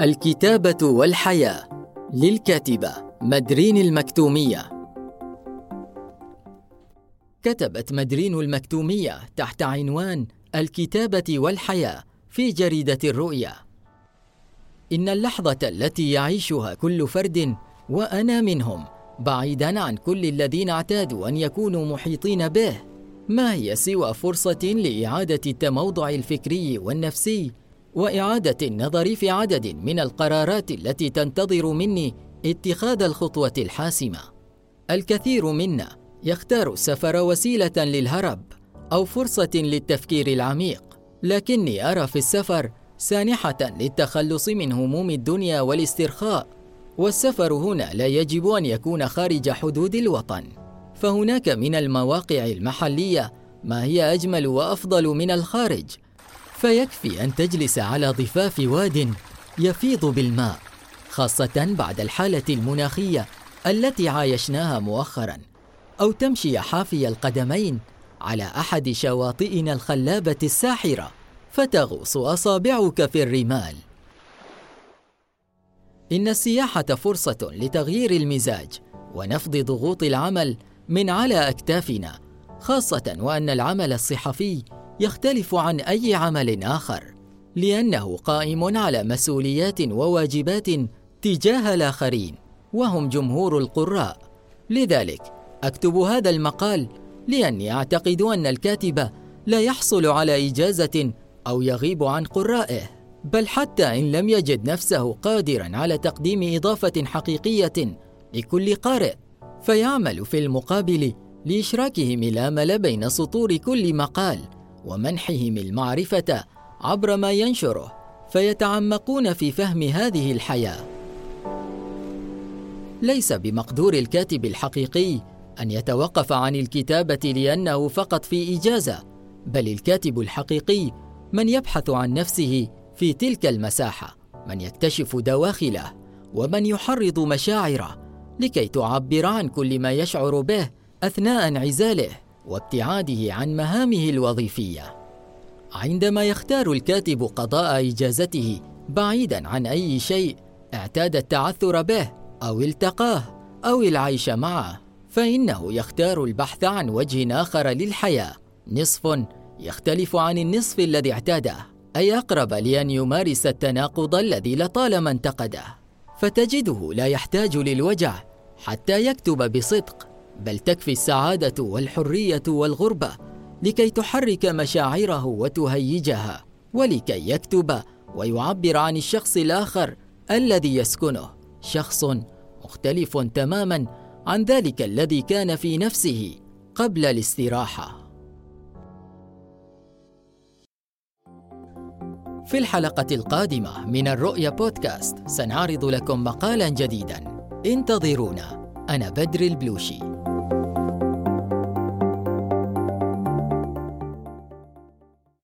الكتابة والحياة للكاتبة مدرين المكتومية. كتبت مدرين المكتومية تحت عنوان الكتابة والحياة في جريدة الرؤيا. إن اللحظة التي يعيشها كل فرد وأنا منهم بعيدا عن كل الذين اعتادوا أن يكونوا محيطين به ما هي سوى فرصة لإعادة التموضع الفكري والنفسي وإعادة النظر في عدد من القرارات التي تنتظر مني اتخاذ الخطوة الحاسمة. الكثير منا يختار السفر وسيلة للهرب أو فرصة للتفكير العميق لكني أرى في السفر سانحة للتخلص من هموم الدنيا والاسترخاء والسفر هنا لا يجب أن يكون خارج حدود الوطن. فهناك من المواقع المحلية ما هي أجمل وأفضل من الخارج فيكفي أن تجلس على ضفاف واد يفيض بالماء خاصة بعد الحالة المناخية التي عايشناها مؤخرا أو تمشي حافي القدمين على أحد شواطئنا الخلابة الساحرة فتغوص أصابعك في الرمال. إن السياحة فرصة لتغيير المزاج ونفض ضغوط العمل من على أكتافنا خاصة وأن العمل الصحفي يختلف عن أي عمل آخر لأنه قائم على مسؤوليات وواجبات تجاه الآخرين وهم جمهور القراء. لذلك أكتب هذا المقال لأني أعتقد أن الكاتب لا يحصل على إجازة أو يغيب عن قرائه بل حتى إن لم يجد نفسه قادرا على تقديم إضافة حقيقية لكل قارئ فيعمل في المقابل لإشراكهم الامل بين سطور كل مقال. ومنحهم المعرفة عبر ما ينشره فيتعمقون في فهم هذه الحياة. ليس بمقدور الكاتب الحقيقي أن يتوقف عن الكتابة لأنه فقط في إجازة بل الكاتب الحقيقي من يبحث عن نفسه في تلك المساحة من يكتشف دواخله ومن يحرض مشاعره لكي تعبر عن كل ما يشعر به أثناء انعزاله. وابتعاده عن مهامه الوظيفية. عندما يختار الكاتب قضاء إجازته بعيدا عن أي شيء اعتاد التعثر به أو التقاه أو العيش معه فإنه يختار البحث عن وجه آخر للحياة. نصف يختلف عن النصف الذي اعتاده أي أقرب لأن يمارس التناقض الذي لطالما انتقده. فتجده لا يحتاج للوجع حتى يكتب بصدق. بل تكفي السعادة والحرية والغربة لكي تحرك مشاعره وتهيجها ولكي يكتب ويعبر عن الشخص الآخر الذي يسكنه شخص مختلف تماما عن ذلك الذي كان في نفسه قبل الاستراحة. في الحلقة القادمة من الرؤيا بودكاست سنعرض لكم مقالا جديدا. انتظرونا. أنا بدر البلوشي.